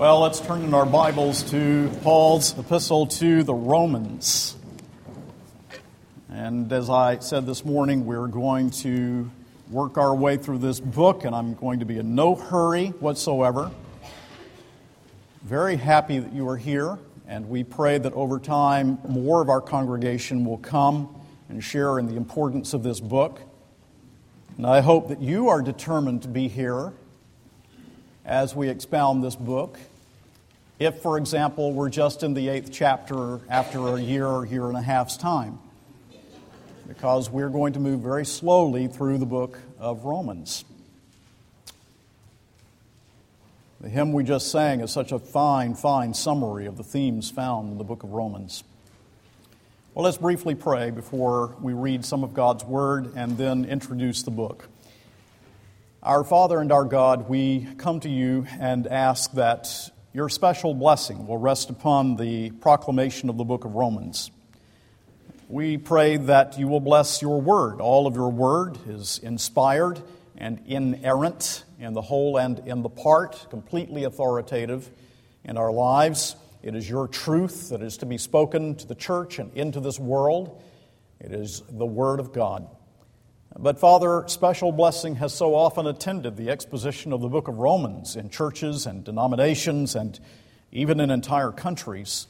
Well, let's turn in our Bibles to Paul's epistle to the Romans. And as I said this morning, we're going to work our way through this book, and I'm going to be in no hurry whatsoever. Very happy that you are here, and we pray that over time more of our congregation will come and share in the importance of this book. And I hope that you are determined to be here as we expound this book. If, for example, we're just in the eighth chapter after a year or year and a half's time, because we're going to move very slowly through the book of Romans. The hymn we just sang is such a fine, fine summary of the themes found in the book of Romans. Well, let's briefly pray before we read some of God's Word and then introduce the book. Our Father and our God, we come to you and ask that your special blessing will rest upon the proclamation of the book of Romans. We pray that you will bless your word. All of your word is inspired and inerrant in the whole and in the part, completely authoritative in our lives. It is your truth that is to be spoken to the church and into this world. It is the word of God. But, Father, special blessing has so often attended the exposition of the book of Romans in churches and denominations and even in entire countries,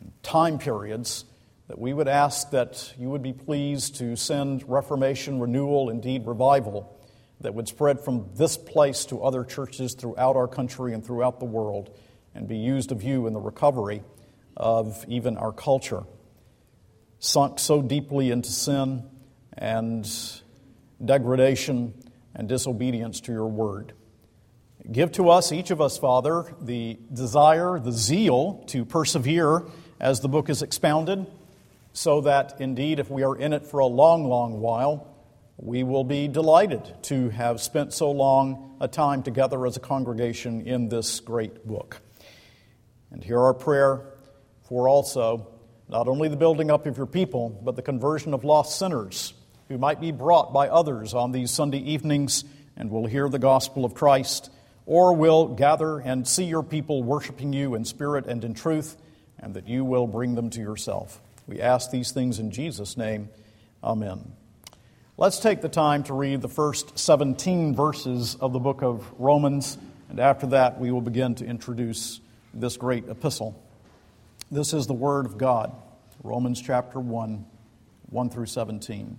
in time periods, that we would ask that you would be pleased to send reformation, renewal, indeed revival, that would spread from this place to other churches throughout our country and throughout the world and be used of you in the recovery of even our culture. Sunk so deeply into sin and degradation, and disobedience to your word. Give to us, each of us, Father, the desire, the zeal to persevere as the book is expounded, so that indeed, if we are in it for a long, long while, we will be delighted to have spent so long a time together as a congregation in this great book. And hear our prayer for also not only the building up of your people, but the conversion of lost sinners who might be brought by others on these Sunday evenings and will hear the gospel of Christ, or will gather and see your people worshiping you in spirit and in truth, and that you will bring them to yourself. We ask these things in Jesus' name. Amen. Let's take the time to read the first 17 verses of the book of Romans, and after that, we will begin to introduce this great epistle. This is the Word of God, Romans chapter 1, 1 through 17.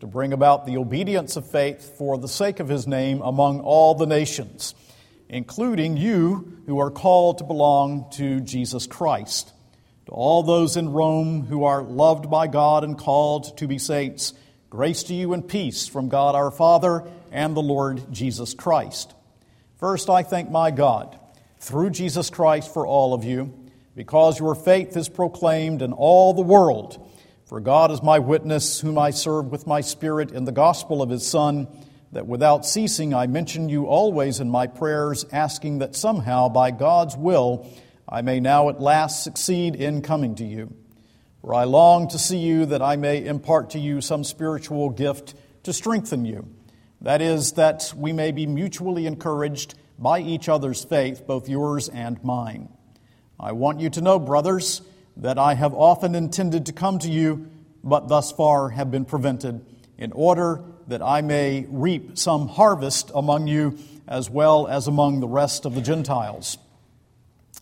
to bring about the obedience of faith for the sake of his name among all the nations, including you who are called to belong to Jesus Christ. To all those in Rome who are loved by God and called to be saints, grace to you and peace from God our Father and the Lord Jesus Christ. First, I thank my God through Jesus Christ for all of you, because your faith is proclaimed in all the world for God is my witness, whom I serve with my spirit in the gospel of his Son, that without ceasing I mention you always in my prayers, asking that somehow, by God's will, I may now at last succeed in coming to you. For I long to see you that I may impart to you some spiritual gift to strengthen you. That is, that we may be mutually encouraged by each other's faith, both yours and mine. I want you to know, brothers, that I have often intended to come to you, but thus far have been prevented, in order that I may reap some harvest among you as well as among the rest of the Gentiles.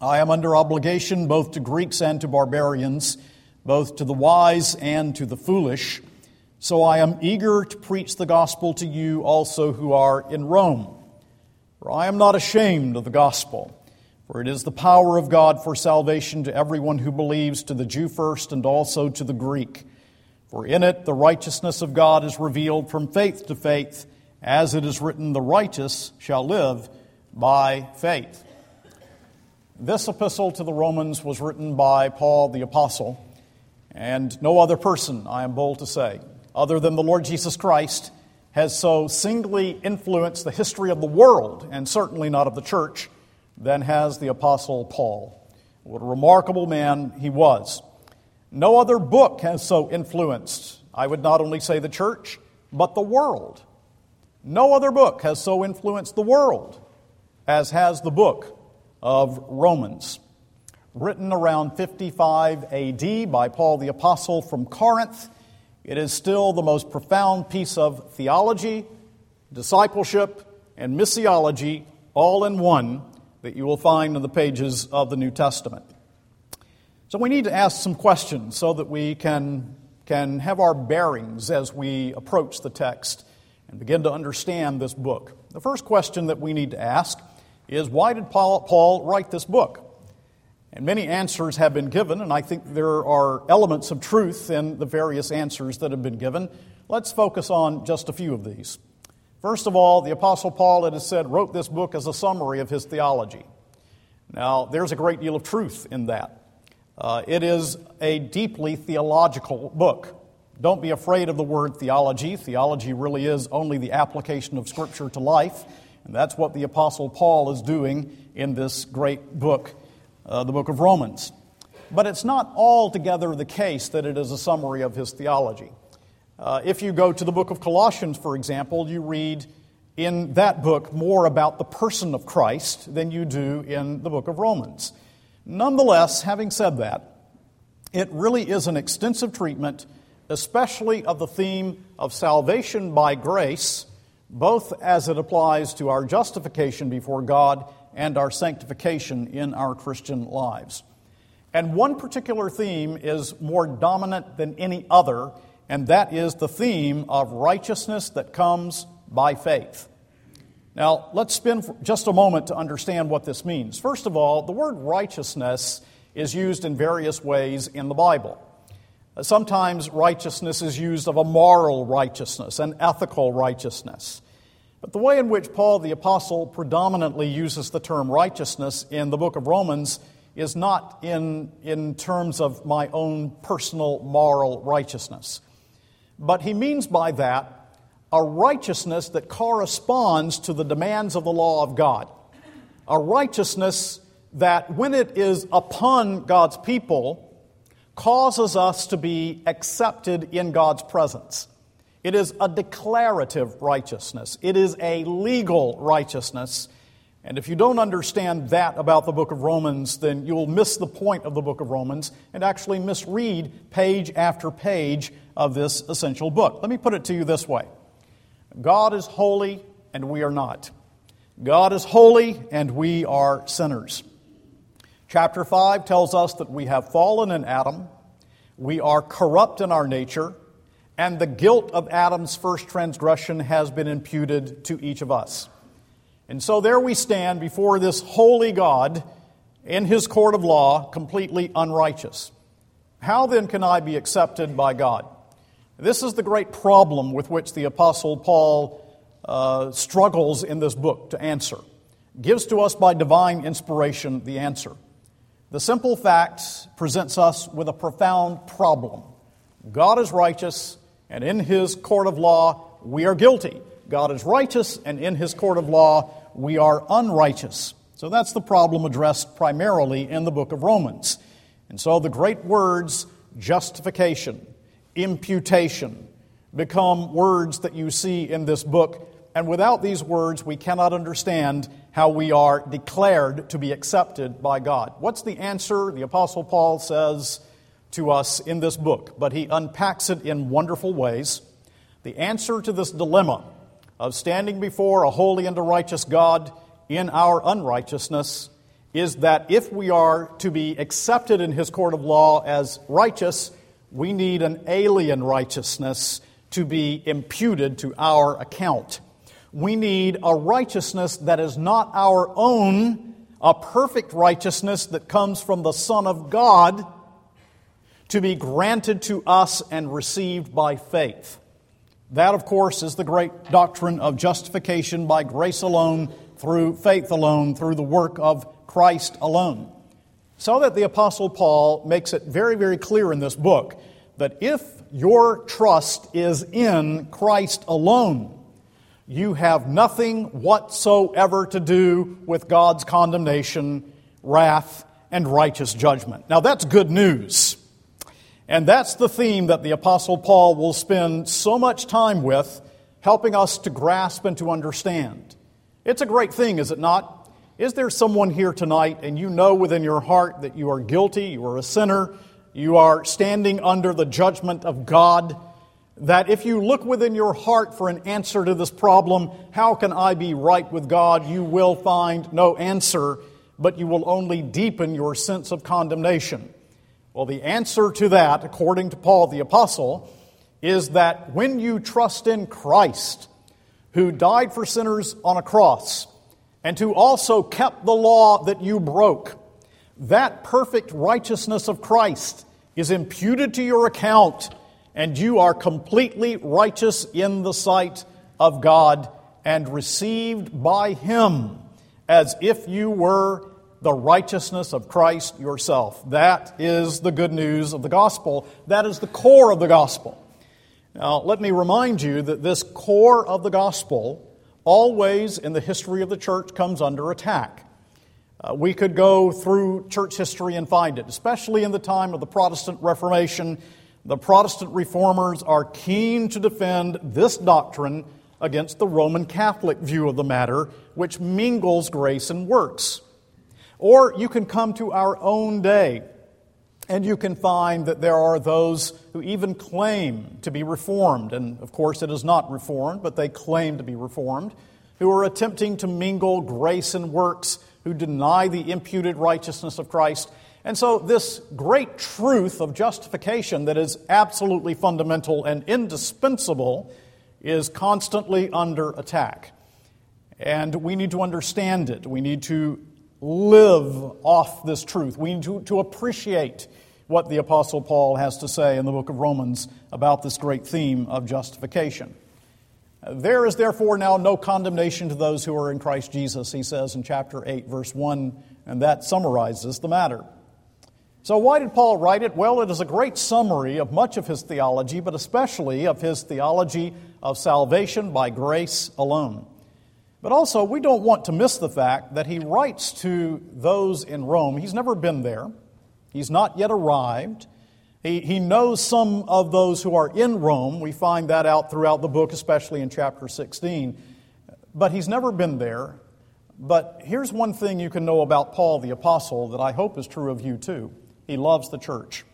I am under obligation both to Greeks and to barbarians, both to the wise and to the foolish. So I am eager to preach the gospel to you also who are in Rome. For I am not ashamed of the gospel. For it is the power of God for salvation to everyone who believes, to the Jew first and also to the Greek. For in it the righteousness of God is revealed from faith to faith, as it is written, the righteous shall live by faith. This epistle to the Romans was written by Paul the Apostle, and no other person, I am bold to say, other than the Lord Jesus Christ, has so singly influenced the history of the world, and certainly not of the church, than has the Apostle Paul. What a remarkable man he was. No other book has so influenced, I would not only say the church, but the world. No other book has so influenced the world as has the book of Romans. Written around 55 AD by Paul the Apostle from Corinth, it is still the most profound piece of theology, discipleship, and missiology all in one that you will find in the pages of the New Testament. So we need to ask some questions so that we can, can have our bearings as we approach the text and begin to understand this book. The first question that we need to ask is why did Paul, Paul write this book? And many answers have been given, and I think there are elements of truth in the various answers that have been given. Let's focus on just a few of these. First of all, the Apostle Paul, it is said, wrote this book as a summary of his theology. Now, there's a great deal of truth in that. Uh, it is a deeply theological book. Don't be afraid of the word theology. Theology really is only the application of Scripture to life. And that's what the Apostle Paul is doing in this great book, uh, the book of Romans. But it's not altogether the case that it is a summary of his theology. Uh, if you go to the book of Colossians, for example, you read in that book more about the person of Christ than you do in the book of Romans. Nonetheless, having said that, it really is an extensive treatment, especially of the theme of salvation by grace both as it applies to our justification before God and our sanctification in our Christian lives. And one particular theme is more dominant than any other, and that is the theme of righteousness that comes by faith. Now, let's spend just a moment to understand what this means. First of all, the word righteousness is used in various ways in the Bible. Sometimes righteousness is used of a moral righteousness, an ethical righteousness. But the way in which Paul the Apostle predominantly uses the term righteousness in the book of Romans is not in, in terms of my own personal moral righteousness. But he means by that a righteousness that corresponds to the demands of the law of God. A righteousness that, when it is upon God's people, causes us to be accepted in God's presence. It is a declarative righteousness, it is a legal righteousness. And if you don't understand that about the book of Romans, then you'll miss the point of the book of Romans and actually misread page after page of this essential book. Let me put it to you this way God is holy and we are not. God is holy and we are sinners. Chapter 5 tells us that we have fallen in Adam, we are corrupt in our nature, and the guilt of Adam's first transgression has been imputed to each of us. And so there we stand before this holy God in his court of law, completely unrighteous. How then can I be accepted by God? This is the great problem with which the Apostle Paul uh, struggles in this book to answer. Gives to us by divine inspiration the answer. The simple fact presents us with a profound problem. God is righteous, and in his court of law, we are guilty. God is righteous, and in his court of law, we are unrighteous. So that's the problem addressed primarily in the book of Romans. And so the great words justification, imputation, become words that you see in this book. And without these words, we cannot understand how we are declared to be accepted by God. What's the answer? The Apostle Paul says to us in this book, but he unpacks it in wonderful ways. The answer to this dilemma of standing before a holy and a righteous God in our unrighteousness is that if we are to be accepted in his court of law as righteous, we need an alien righteousness to be imputed to our account. We need a righteousness that is not our own, a perfect righteousness that comes from the Son of God to be granted to us and received by faith. That, of course, is the great doctrine of justification by grace alone, through faith alone, through the work of Christ alone. So that the Apostle Paul makes it very, very clear in this book that if your trust is in Christ alone, you have nothing whatsoever to do with God's condemnation, wrath, and righteous judgment. Now that's good news. And that's the theme that the Apostle Paul will spend so much time with, helping us to grasp and to understand. It's a great thing, is it not? Is there someone here tonight and you know within your heart that you are guilty, you are a sinner, you are standing under the judgment of God? That if you look within your heart for an answer to this problem, how can I be right with God? You will find no answer, but you will only deepen your sense of condemnation. Well, the answer to that, according to Paul the Apostle, is that when you trust in Christ, who died for sinners on a cross, and who also kept the law that you broke, that perfect righteousness of Christ is imputed to your account, and you are completely righteous in the sight of God and received by Him as if you were the righteousness of Christ yourself. That is the good news of the gospel. That is the core of the gospel. Now, let me remind you that this core of the gospel always in the history of the church comes under attack. Uh, we could go through church history and find it, especially in the time of the Protestant Reformation. The Protestant reformers are keen to defend this doctrine against the Roman Catholic view of the matter, which mingles grace and works. Or you can come to our own day and you can find that there are those who even claim to be reformed. And of course, it is not reformed, but they claim to be reformed, who are attempting to mingle grace and works, who deny the imputed righteousness of Christ. And so, this great truth of justification that is absolutely fundamental and indispensable is constantly under attack. And we need to understand it. We need to live off this truth. We need to, to appreciate what the Apostle Paul has to say in the book of Romans about this great theme of justification. There is therefore now no condemnation to those who are in Christ Jesus, he says in chapter 8, verse 1, and that summarizes the matter. So, why did Paul write it? Well, it is a great summary of much of his theology, but especially of his theology of salvation by grace alone. But also, we don't want to miss the fact that he writes to those in Rome. He's never been there, he's not yet arrived. He, he knows some of those who are in Rome. We find that out throughout the book, especially in chapter 16. But he's never been there. But here's one thing you can know about Paul the Apostle that I hope is true of you too he loves the church.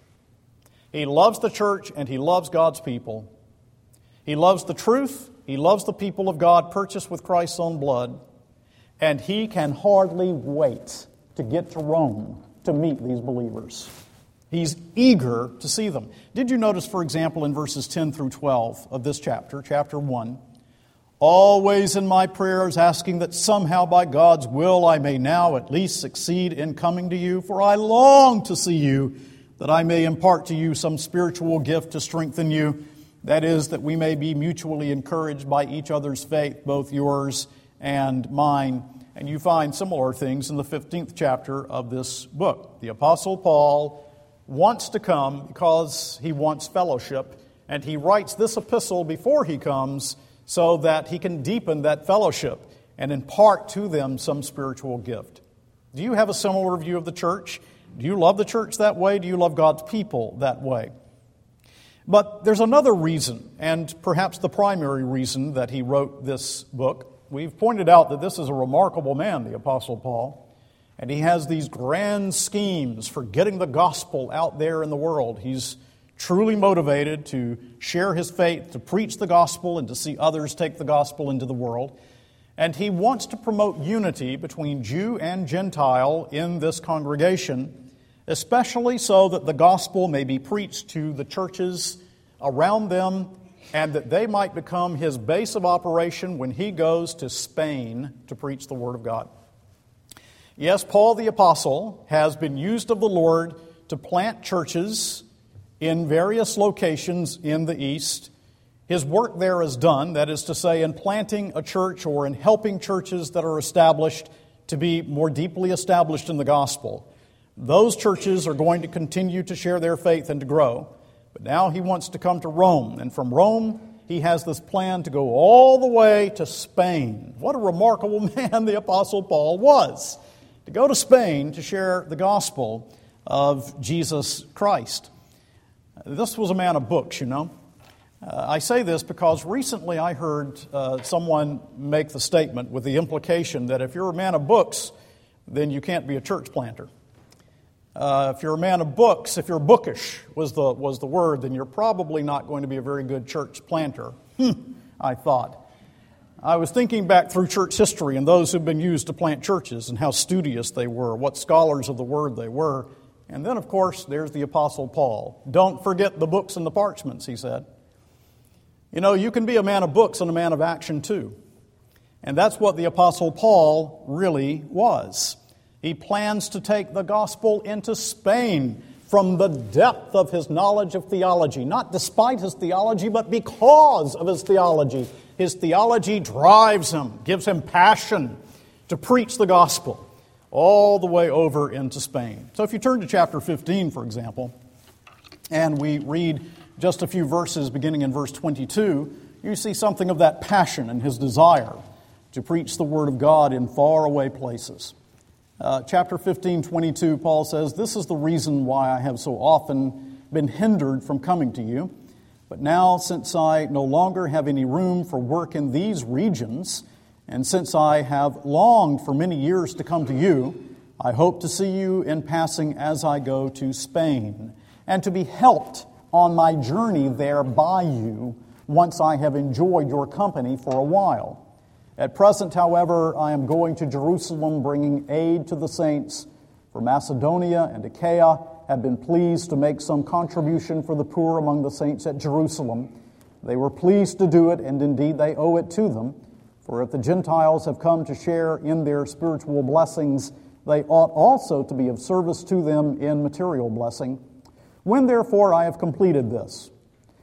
He loves the church and he loves God's people. He loves the truth he loves the people of God purchased with Christ's own blood, and he can hardly wait to get to Rome to meet these believers. He's eager to see them. Did you notice, for example, in verses 10 through 12 of this chapter, chapter 1, always in my prayers asking that somehow by God's will I may now at least succeed in coming to you, for I long to see you, that I may impart to you some spiritual gift to strengthen you that is, that we may be mutually encouraged by each other's faith, both yours and mine. And you find similar things in the 15th chapter of this book. The Apostle Paul wants to come because he wants fellowship, and he writes this epistle before he comes so that he can deepen that fellowship and impart to them some spiritual gift. Do you have a similar view of the church? Do you love the church that way? Do you love God's people that way? But there's another reason, and perhaps the primary reason that he wrote this book. We've pointed out that this is a remarkable man, the Apostle Paul, and he has these grand schemes for getting the gospel out there in the world. He's truly motivated to share his faith, to preach the gospel, and to see others take the gospel into the world. And he wants to promote unity between Jew and Gentile in this congregation especially so that the gospel may be preached to the churches around them and that they might become his base of operation when he goes to Spain to preach the Word of God. Yes, Paul the Apostle has been used of the Lord to plant churches in various locations in the East. His work there is done, that is to say, in planting a church or in helping churches that are established to be more deeply established in the gospel. Those churches are going to continue to share their faith and to grow. But now he wants to come to Rome, and from Rome, he has this plan to go all the way to Spain. What a remarkable man the Apostle Paul was to go to Spain to share the gospel of Jesus Christ. This was a man of books, you know. Uh, I say this because recently I heard uh, someone make the statement with the implication that if you're a man of books, then you can't be a church planter. Uh, if you're a man of books, if you're bookish was the, was the word, then you're probably not going to be a very good church planter. Hmm, I thought. I was thinking back through church history and those who've been used to plant churches and how studious they were, what scholars of the word they were. And then, of course, there's the Apostle Paul. Don't forget the books and the parchments, he said. You know, you can be a man of books and a man of action too. And that's what the Apostle Paul really was. He plans to take the gospel into Spain from the depth of his knowledge of theology, not despite his theology, but because of his theology. His theology drives him, gives him passion to preach the gospel all the way over into Spain. So if you turn to chapter 15, for example, and we read just a few verses beginning in verse 22, you see something of that passion and his desire to preach the word of God in faraway places. Uh, chapter 15, 22, Paul says, This is the reason why I have so often been hindered from coming to you. But now, since I no longer have any room for work in these regions, and since I have longed for many years to come to you, I hope to see you in passing as I go to Spain, and to be helped on my journey there by you once I have enjoyed your company for a while. At present, however, I am going to Jerusalem bringing aid to the saints, for Macedonia and Achaia have been pleased to make some contribution for the poor among the saints at Jerusalem. They were pleased to do it, and indeed they owe it to them. For if the Gentiles have come to share in their spiritual blessings, they ought also to be of service to them in material blessing. When therefore I have completed this,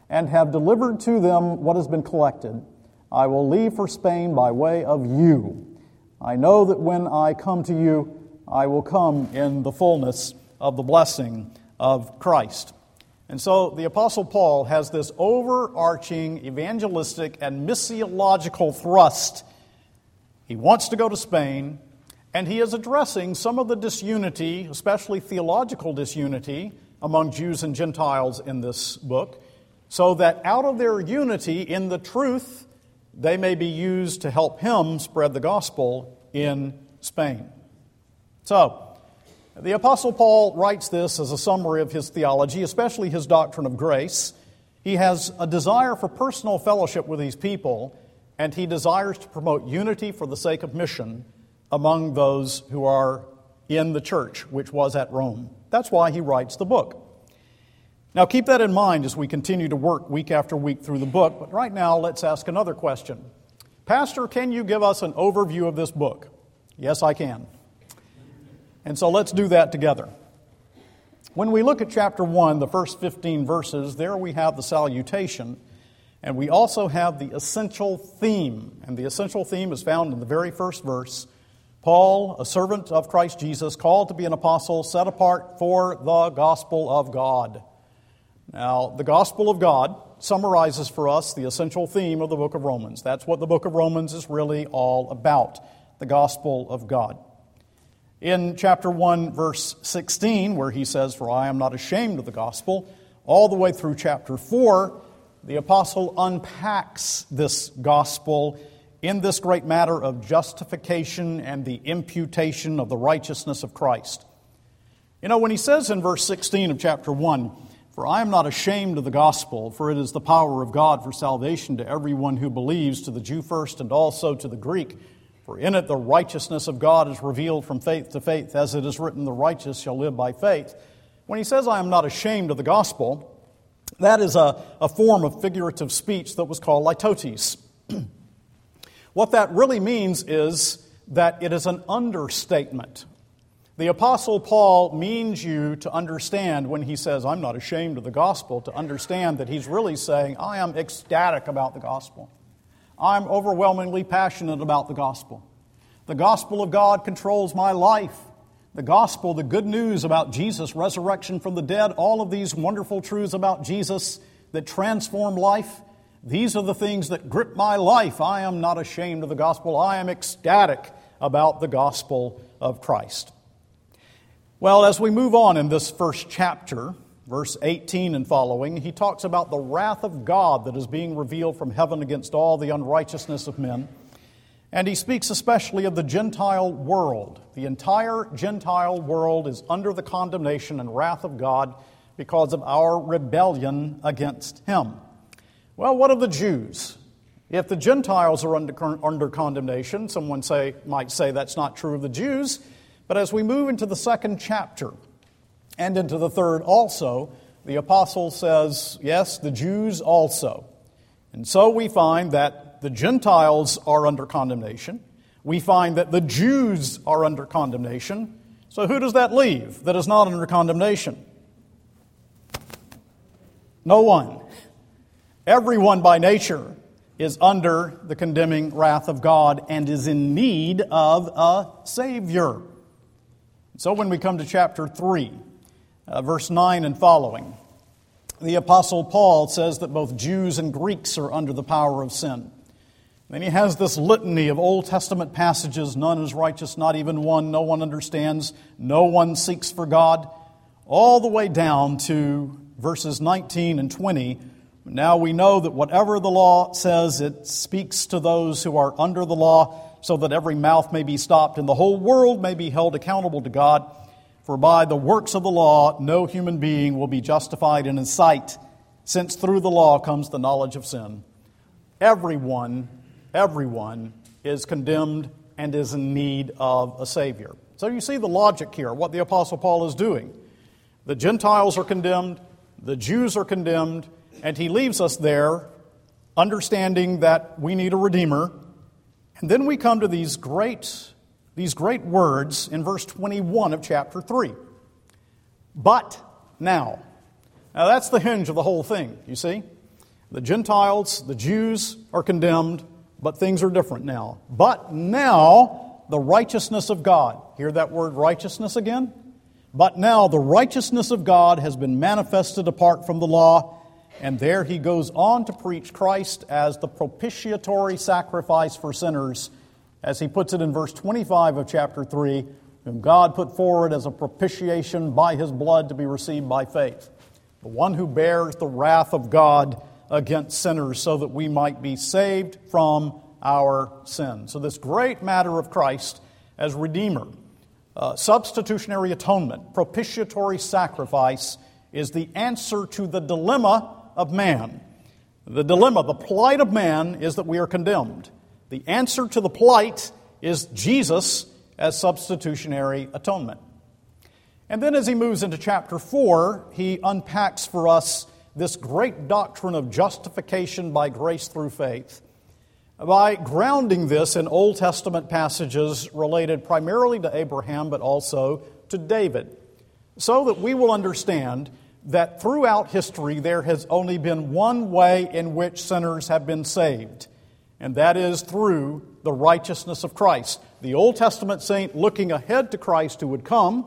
and have delivered to them what has been collected, I will leave for Spain by way of you. I know that when I come to you, I will come in the fullness of the blessing of Christ. And so the Apostle Paul has this overarching evangelistic and missiological thrust. He wants to go to Spain, and he is addressing some of the disunity, especially theological disunity, among Jews and Gentiles in this book, so that out of their unity in the truth they may be used to help him spread the gospel in Spain. So, the Apostle Paul writes this as a summary of his theology, especially his doctrine of grace. He has a desire for personal fellowship with these people, and he desires to promote unity for the sake of mission among those who are in the church, which was at Rome. That's why he writes the book. Now, keep that in mind as we continue to work week after week through the book, but right now let's ask another question. Pastor, can you give us an overview of this book? Yes, I can. And so let's do that together. When we look at chapter 1, the first 15 verses, there we have the salutation, and we also have the essential theme. And the essential theme is found in the very first verse Paul, a servant of Christ Jesus, called to be an apostle, set apart for the gospel of God. Now, the gospel of God summarizes for us the essential theme of the book of Romans. That's what the book of Romans is really all about the gospel of God. In chapter 1, verse 16, where he says, For I am not ashamed of the gospel, all the way through chapter 4, the apostle unpacks this gospel in this great matter of justification and the imputation of the righteousness of Christ. You know, when he says in verse 16 of chapter 1, for I am not ashamed of the gospel, for it is the power of God for salvation to everyone who believes, to the Jew first and also to the Greek. For in it the righteousness of God is revealed from faith to faith, as it is written, the righteous shall live by faith. When he says, I am not ashamed of the gospel, that is a, a form of figurative speech that was called litotes. what that really means is that it is an understatement. The Apostle Paul means you to understand when he says, I'm not ashamed of the gospel, to understand that he's really saying, I am ecstatic about the gospel. I'm overwhelmingly passionate about the gospel. The gospel of God controls my life. The gospel, the good news about Jesus' resurrection from the dead, all of these wonderful truths about Jesus that transform life, these are the things that grip my life. I am not ashamed of the gospel. I am ecstatic about the gospel of Christ. Well, as we move on in this first chapter, verse 18 and following, he talks about the wrath of God that is being revealed from heaven against all the unrighteousness of men. And he speaks especially of the Gentile world. The entire Gentile world is under the condemnation and wrath of God because of our rebellion against him. Well, what of the Jews? If the Gentiles are under, under condemnation, someone say, might say that's not true of the Jews. But as we move into the second chapter and into the third also, the apostle says, yes, the Jews also. And so we find that the Gentiles are under condemnation. We find that the Jews are under condemnation. So who does that leave that is not under condemnation? No one. Everyone by nature is under the condemning wrath of God and is in need of a Savior. So when we come to chapter 3, uh, verse 9 and following, the Apostle Paul says that both Jews and Greeks are under the power of sin. Then he has this litany of Old Testament passages none is righteous, not even one, no one understands, no one seeks for God, all the way down to verses 19 and 20. Now we know that whatever the law says, it speaks to those who are under the law, so that every mouth may be stopped and the whole world may be held accountable to God. For by the works of the law, no human being will be justified in his sight, since through the law comes the knowledge of sin. Everyone, everyone is condemned and is in need of a Savior. So you see the logic here, what the Apostle Paul is doing. The Gentiles are condemned, the Jews are condemned, and he leaves us there understanding that we need a Redeemer. And then we come to these great these great words in verse 21 of chapter 3. But now. Now that's the hinge of the whole thing, you see? The Gentiles, the Jews are condemned, but things are different now. But now the righteousness of God. Hear that word righteousness again? But now the righteousness of God has been manifested apart from the law. And there he goes on to preach Christ as the propitiatory sacrifice for sinners as he puts it in verse 25 of chapter 3, whom God put forward as a propitiation by his blood to be received by faith. The one who bears the wrath of God against sinners so that we might be saved from our sins. So, this great matter of Christ as Redeemer, uh, substitutionary atonement, propitiatory sacrifice, is the answer to the dilemma of man. The dilemma, the plight of man, is that we are condemned. The answer to the plight is Jesus as substitutionary atonement. And then as he moves into chapter 4, he unpacks for us this great doctrine of justification by grace through faith by grounding this in Old Testament passages related primarily to Abraham but also to David, so that we will understand that throughout history there has only been one way in which sinners have been saved, and that is through the righteousness of Christ. The Old Testament saint looking ahead to Christ who would come,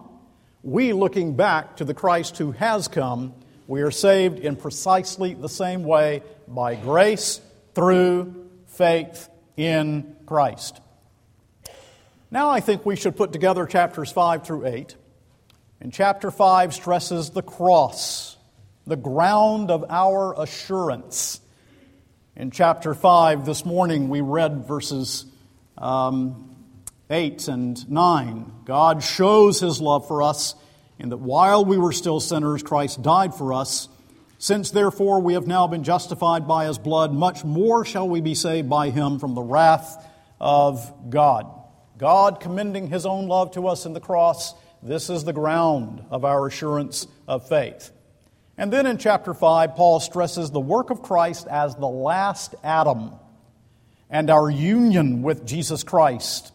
we looking back to the Christ who has come. We are saved in precisely the same way by grace through faith in Christ. Now I think we should put together chapters 5 through 8. And chapter 5 stresses the cross, the ground of our assurance. In chapter 5 this morning, we read verses um, 8 and 9. God shows his love for us in that while we were still sinners, Christ died for us. Since therefore we have now been justified by his blood, much more shall we be saved by him from the wrath of God. God commending his own love to us in the cross, this is the ground of our assurance of faith. And then in chapter 5, Paul stresses the work of Christ as the last Adam and our union with Jesus Christ.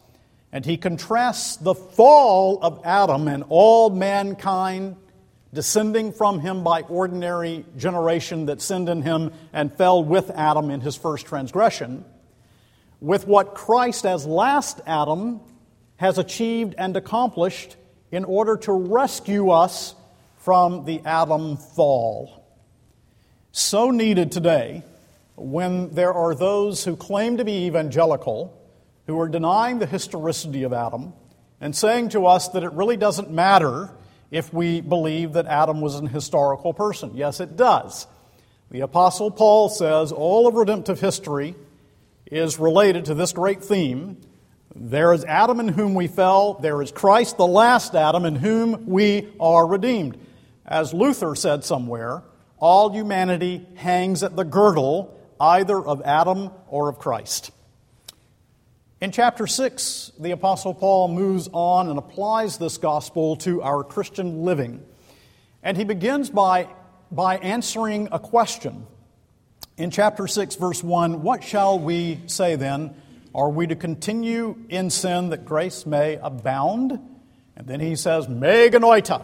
And he contrasts the fall of Adam and all mankind descending from him by ordinary generation that sinned in him and fell with Adam in his first transgression, with what Christ as last Adam has achieved and accomplished in order to rescue us from the Adam fall. So needed today when there are those who claim to be evangelical, who are denying the historicity of Adam, and saying to us that it really doesn't matter if we believe that Adam was an historical person. Yes, it does. The Apostle Paul says all of redemptive history is related to this great theme. There is Adam in whom we fell, there is Christ, the last Adam, in whom we are redeemed. As Luther said somewhere, all humanity hangs at the girdle either of Adam or of Christ. In chapter 6, the Apostle Paul moves on and applies this gospel to our Christian living. And he begins by, by answering a question. In chapter 6, verse 1, what shall we say then? Are we to continue in sin that grace may abound? And then he says, Me genoito.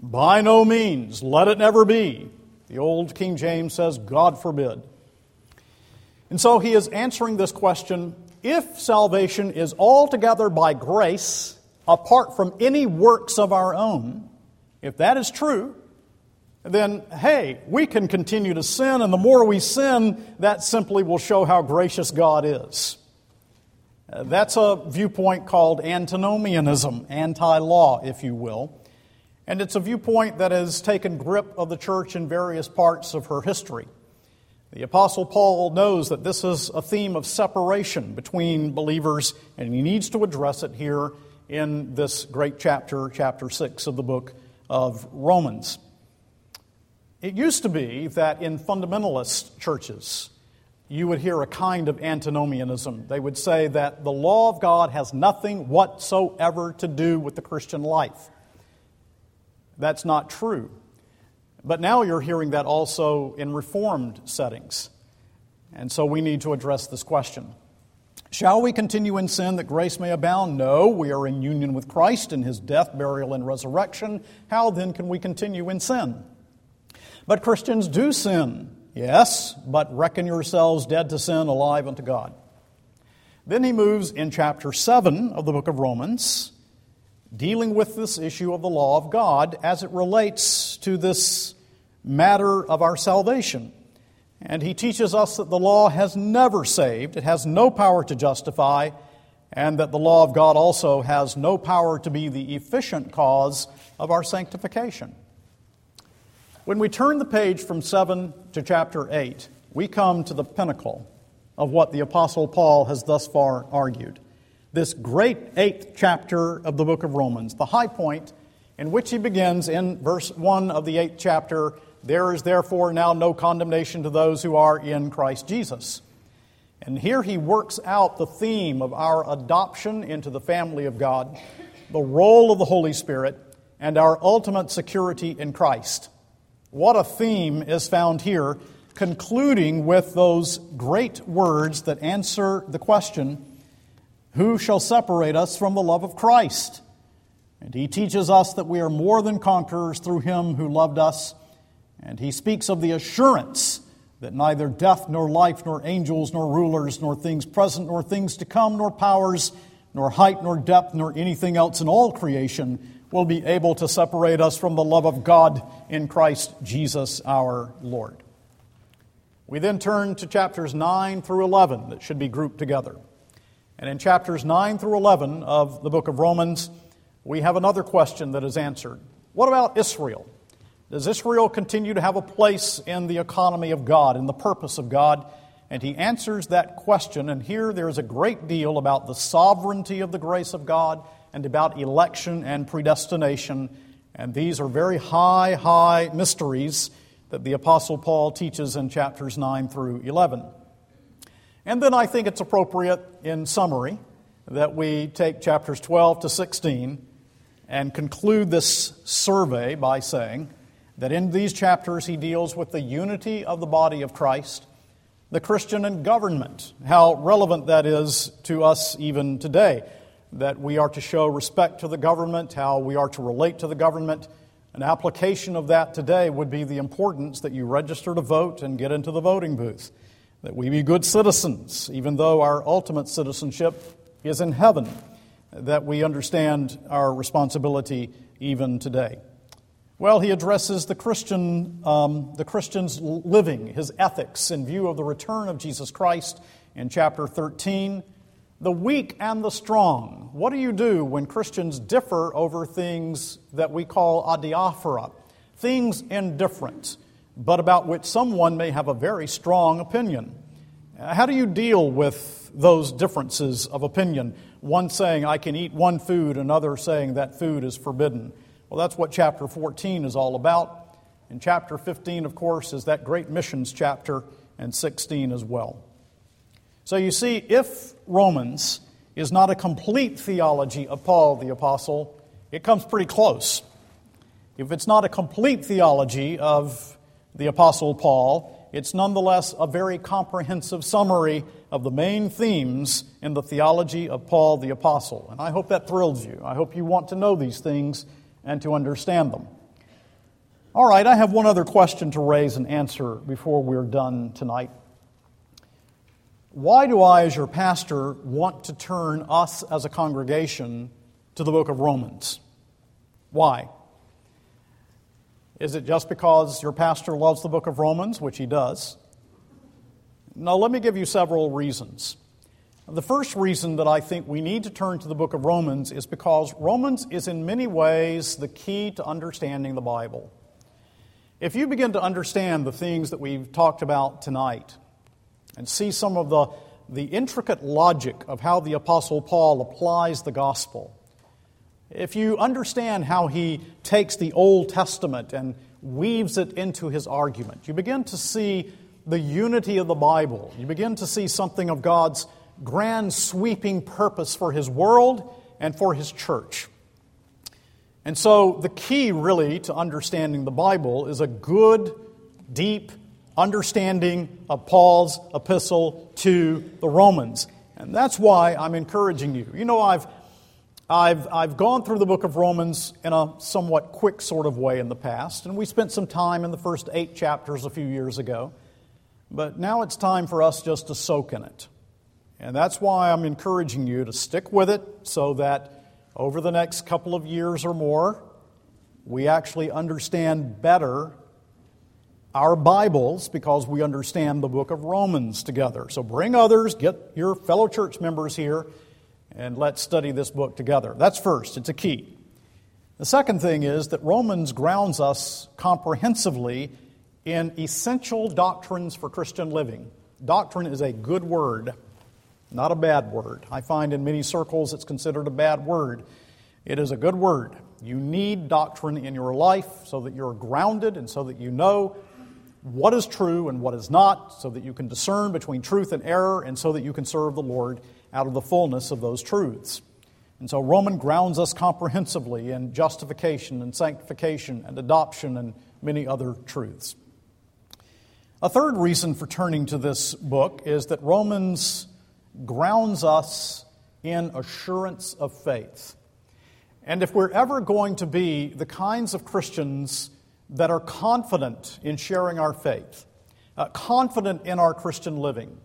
By no means, let it never be. The old King James says, God forbid. And so he is answering this question if salvation is altogether by grace, apart from any works of our own, if that is true, then hey, we can continue to sin, and the more we sin, that simply will show how gracious God is. Uh, that's a viewpoint called antinomianism, anti law, if you will. And it's a viewpoint that has taken grip of the church in various parts of her history. The Apostle Paul knows that this is a theme of separation between believers, and he needs to address it here in this great chapter, chapter 6 of the book of Romans. It used to be that in fundamentalist churches, you would hear a kind of antinomianism. They would say that the law of God has nothing whatsoever to do with the Christian life. That's not true. But now you're hearing that also in reformed settings. And so we need to address this question. Shall we continue in sin that grace may abound? No, we are in union with Christ in his death, burial, and resurrection. How then can we continue in sin? But Christians do sin, yes, but reckon yourselves dead to sin, alive unto God. Then he moves in chapter 7 of the book of Romans dealing with this issue of the law of God as it relates to this matter of our salvation. And he teaches us that the law has never saved, it has no power to justify, and that the law of God also has no power to be the efficient cause of our sanctification. When we turn the page from 7 to chapter 8, we come to the pinnacle of what the Apostle Paul has thus far argued this great eighth chapter of the book of Romans, the high point in which he begins in verse 1 of the eighth chapter There is therefore now no condemnation to those who are in Christ Jesus. And here he works out the theme of our adoption into the family of God, the role of the Holy Spirit, and our ultimate security in Christ. What a theme is found here, concluding with those great words that answer the question who shall separate us from the love of Christ? And he teaches us that we are more than conquerors through him who loved us. And he speaks of the assurance that neither death, nor life, nor angels, nor rulers, nor things present, nor things to come, nor powers, nor height, nor depth, nor anything else in all creation will be able to separate us from the love of God in Christ Jesus our Lord. We then turn to chapters 9 through 11 that should be grouped together. And in chapters 9 through 11 of the book of Romans, we have another question that is answered. What about Israel? Does Israel continue to have a place in the economy of God, in the purpose of God? And he answers that question. And here there is a great deal about the sovereignty of the grace of God and about election and predestination. And these are very high, high mysteries that the Apostle Paul teaches in chapters 9 through 11. And then I think it's appropriate, in summary, that we take chapters 12 to 16 and conclude this survey by saying that in these chapters he deals with the unity of the body of Christ, the Christian and government, how relevant that is to us even today, that we are to show respect to the government, how we are to relate to the government. An application of that today would be the importance that you register to vote and get into the voting booth that we be good citizens, even though our ultimate citizenship is in heaven, that we understand our responsibility even today? Well, he addresses the Christian, um, the Christian's living, his ethics in view of the return of Jesus Christ in chapter 13. The weak and the strong. What do you do when Christians differ over things that we call adiaphora, things indifferent, but about which someone may have a very strong opinion? How do you deal with those differences of opinion? One saying, I can eat one food, another saying that food is forbidden. Well, that's what chapter 14 is all about. And chapter 15, of course, is that great missions chapter, and 16 as well. So you see, if Romans is not a complete theology of Paul the Apostle, it comes pretty close. If it's not a complete theology of the Apostle Paul, it's nonetheless a very comprehensive summary of the main themes in the theology of Paul the Apostle. And I hope that thrills you. I hope you want to know these things and to understand them. All right, I have one other question to raise and answer before we're done tonight. Why do I, as your pastor, want to turn us as a congregation to the book of Romans? Why? Is it just because your pastor loves the book of Romans, which he does? Now, let me give you several reasons. The first reason that I think we need to turn to the book of Romans is because Romans is in many ways the key to understanding the Bible. If you begin to understand the things that we've talked about tonight, and see some of the, the intricate logic of how the Apostle Paul applies the gospel. If you understand how he takes the Old Testament and weaves it into his argument, you begin to see the unity of the Bible. You begin to see something of God's grand sweeping purpose for his world and for his church. And so, the key really to understanding the Bible is a good, deep understanding of Paul's epistle to the Romans. And that's why I'm encouraging you. You know, I've, I've, I've gone through the book of Romans in a somewhat quick sort of way in the past, and we spent some time in the first eight chapters a few years ago. But now it's time for us just to soak in it. And that's why I'm encouraging you to stick with it so that over the next couple of years or more, we actually understand better our Bibles because we understand the book of Romans together. So bring others, get your fellow church members here, and let's study this book together. That's first, it's a key. The second thing is that Romans grounds us comprehensively in essential doctrines for Christian living. Doctrine is a good word, not a bad word. I find in many circles it's considered a bad word. It is a good word. You need doctrine in your life so that you're grounded and so that you know what is true and what is not, so that you can discern between truth and error, and so that you can serve the Lord out of the fullness of those truths. And so Roman grounds us comprehensively in justification and sanctification and adoption and many other truths. A third reason for turning to this book is that Romans grounds us in assurance of faith. And if we're ever going to be the kinds of Christians that are confident in sharing our faith, uh, confident in our Christian living,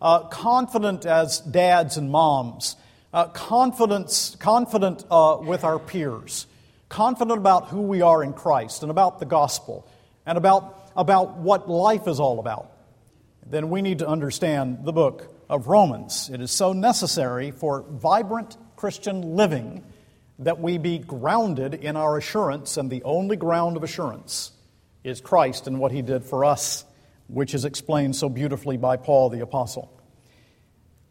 uh, confident as dads and moms, uh, confidence, confident uh, with our peers, confident about who we are in Christ and about the gospel and about, about what life is all about, then we need to understand the book of Romans. It is so necessary for vibrant Christian living that we be grounded in our assurance, and the only ground of assurance is Christ and what he did for us, which is explained so beautifully by Paul the Apostle.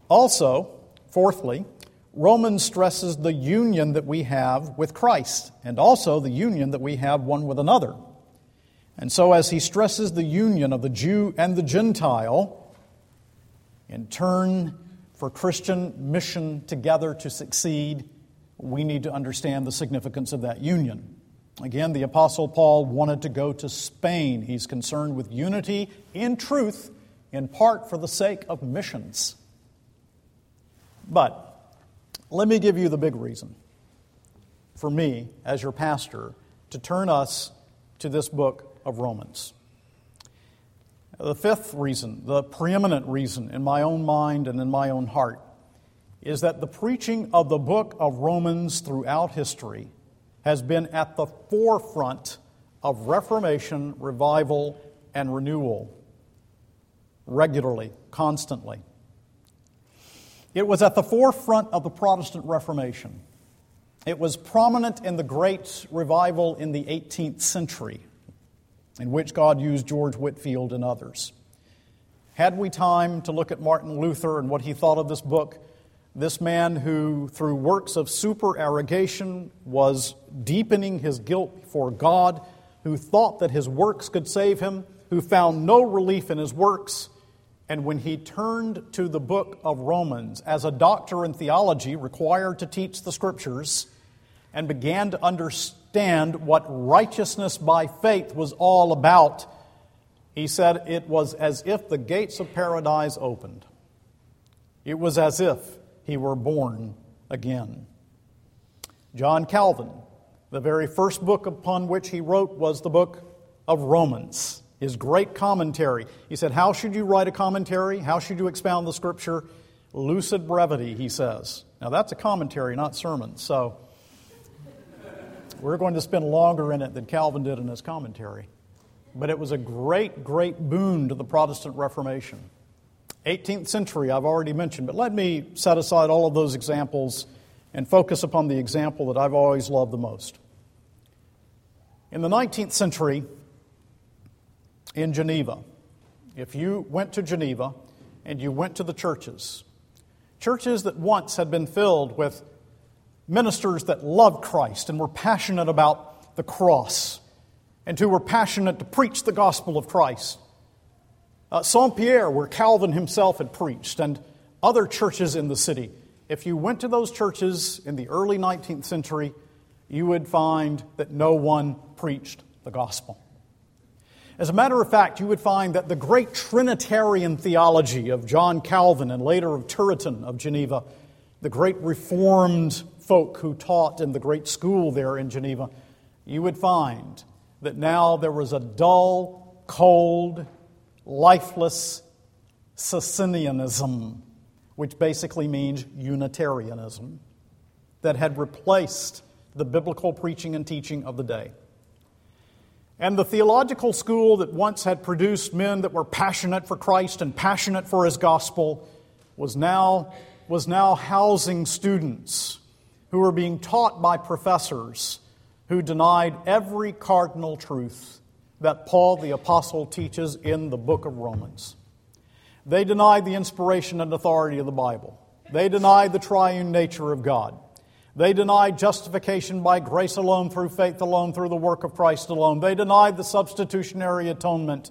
Also, fourthly, Romans stresses the union that we have with Christ and also the union that we have one with another. And so, as he stresses the union of the Jew and the Gentile, in turn, for Christian mission together to succeed, we need to understand the significance of that union. Again, the Apostle Paul wanted to go to Spain. He's concerned with unity in truth, in part for the sake of missions. But let me give you the big reason for me, as your pastor, to turn us to this book of Romans. The fifth reason, the preeminent reason in my own mind and in my own heart, is that the preaching of the book of Romans throughout history has been at the forefront of Reformation, revival, and renewal regularly, constantly. It was at the forefront of the Protestant Reformation. It was prominent in the great revival in the 18th century, in which God used George Whitefield and others. Had we time to look at Martin Luther and what he thought of this book, this man who, through works of supererogation, was deepening his guilt before God, who thought that his works could save him, who found no relief in his works, and when he turned to the book of Romans as a doctor in theology required to teach the scriptures and began to understand what righteousness by faith was all about, he said it was as if the gates of paradise opened. It was as if he were born again. John Calvin, the very first book upon which he wrote was the book of Romans, his great commentary. He said, How should you write a commentary? How should you expound the scripture? Lucid brevity, he says. Now, that's a commentary, not sermon, so we're going to spend longer in it than Calvin did in his commentary. But it was a great, great boon to the Protestant Reformation. 18th century, I've already mentioned, but let me set aside all of those examples and focus upon the example that I've always loved the most. In the 19th century, in Geneva, if you went to Geneva and you went to the churches, churches that once had been filled with ministers that loved Christ and were passionate about the cross and who were passionate to preach the gospel of Christ, uh, Saint Pierre, where Calvin himself had preached, and other churches in the city. If you went to those churches in the early 19th century, you would find that no one preached the gospel. As a matter of fact, you would find that the great Trinitarian theology of John Calvin and later of Turretin of Geneva, the great Reformed folk who taught in the great school there in Geneva, you would find that now there was a dull, cold, lifeless Socinianism, which basically means Unitarianism, that had replaced the biblical preaching and teaching of the day. And the theological school that once had produced men that were passionate for Christ and passionate for his gospel was now, was now housing students who were being taught by professors who denied every cardinal truth that Paul the Apostle teaches in the book of Romans. They denied the inspiration and authority of the Bible. They denied the triune nature of God. They denied justification by grace alone, through faith alone, through the work of Christ alone. They denied the substitutionary atonement.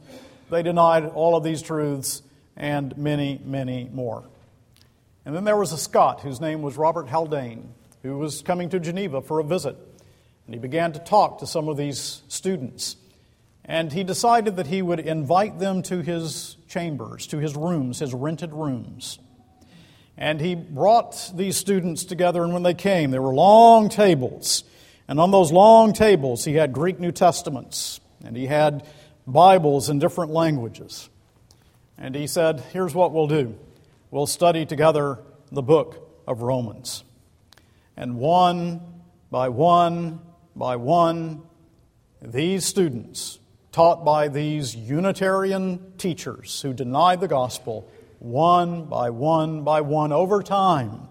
They denied all of these truths and many, many more. And then there was a Scot whose name was Robert Haldane, who was coming to Geneva for a visit. And he began to talk to some of these students. And he decided that he would invite them to his chambers, to his rooms, his rented rooms. And he brought these students together, and when they came, there were long tables. And on those long tables, he had Greek New Testaments, and he had Bibles in different languages. And he said, Here's what we'll do we'll study together the book of Romans. And one by one by one, these students taught by these Unitarian teachers who denied the gospel, one by one by one, over time,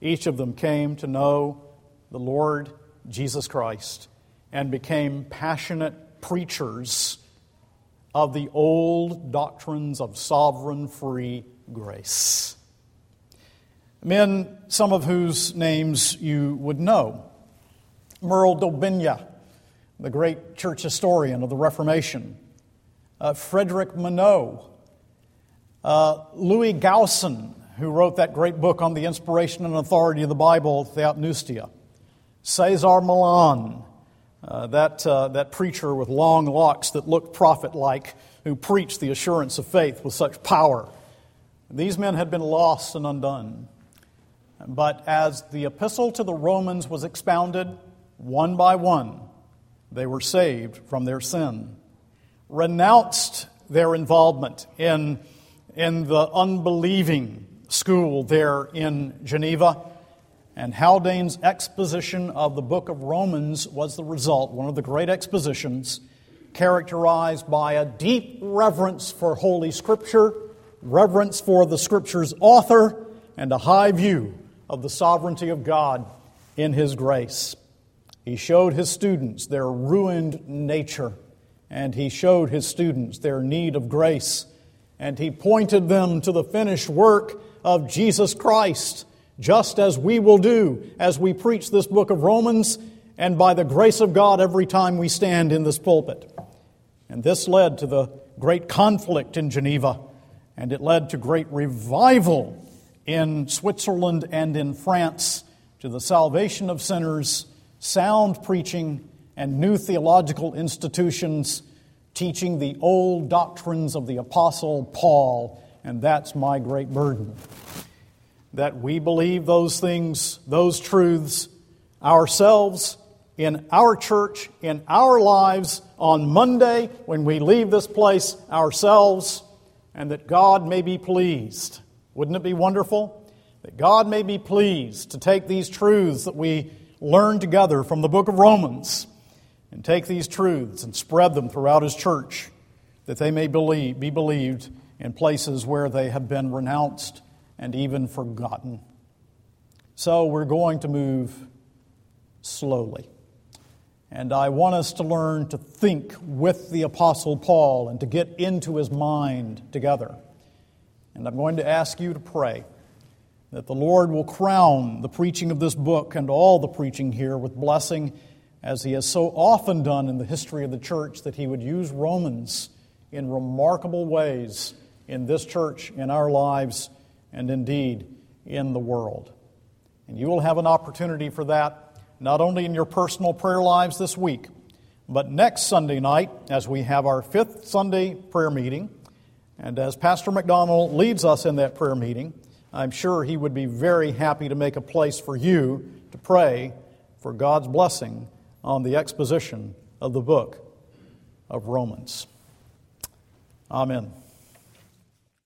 each of them came to know the Lord Jesus Christ and became passionate preachers of the old doctrines of sovereign free grace. Men, some of whose names you would know Merle d'Aubigne, the great church historian of the Reformation, uh, Frederick Monod, uh, Louis Gaussen, who wrote that great book on the inspiration and authority of the Bible, Theopneustia, Cesar Malan, uh, that, uh, that preacher with long locks that looked prophet like, who preached the assurance of faith with such power. These men had been lost and undone. But as the epistle to the Romans was expounded, one by one, they were saved from their sin, renounced their involvement in, in the unbelieving school there in Geneva. And Haldane's exposition of the book of Romans was the result, one of the great expositions, characterized by a deep reverence for Holy Scripture, reverence for the Scripture's author, and a high view of the sovereignty of God in His grace. He showed his students their ruined nature, and he showed his students their need of grace, and he pointed them to the finished work of Jesus Christ, just as we will do as we preach this book of Romans, and by the grace of God every time we stand in this pulpit. And this led to the great conflict in Geneva, and it led to great revival in Switzerland and in France, to the salvation of sinners sound preaching, and new theological institutions teaching the old doctrines of the Apostle Paul, and that's my great burden. That we believe those things, those truths, ourselves, in our church, in our lives, on Monday when we leave this place ourselves, and that God may be pleased. Wouldn't it be wonderful? That God may be pleased to take these truths that we learn together from the book of Romans and take these truths and spread them throughout His church that they may believe, be believed in places where they have been renounced and even forgotten. So we're going to move slowly. And I want us to learn to think with the Apostle Paul and to get into his mind together. And I'm going to ask you to pray that the Lord will crown the preaching of this book and all the preaching here with blessing, as He has so often done in the history of the church, that He would use Romans in remarkable ways in this church, in our lives, and indeed in the world. And you will have an opportunity for that, not only in your personal prayer lives this week, but next Sunday night, as we have our fifth Sunday prayer meeting, and as Pastor McDonald leads us in that prayer meeting, I'm sure he would be very happy to make a place for you to pray for God's blessing on the exposition of the book of Romans. Amen.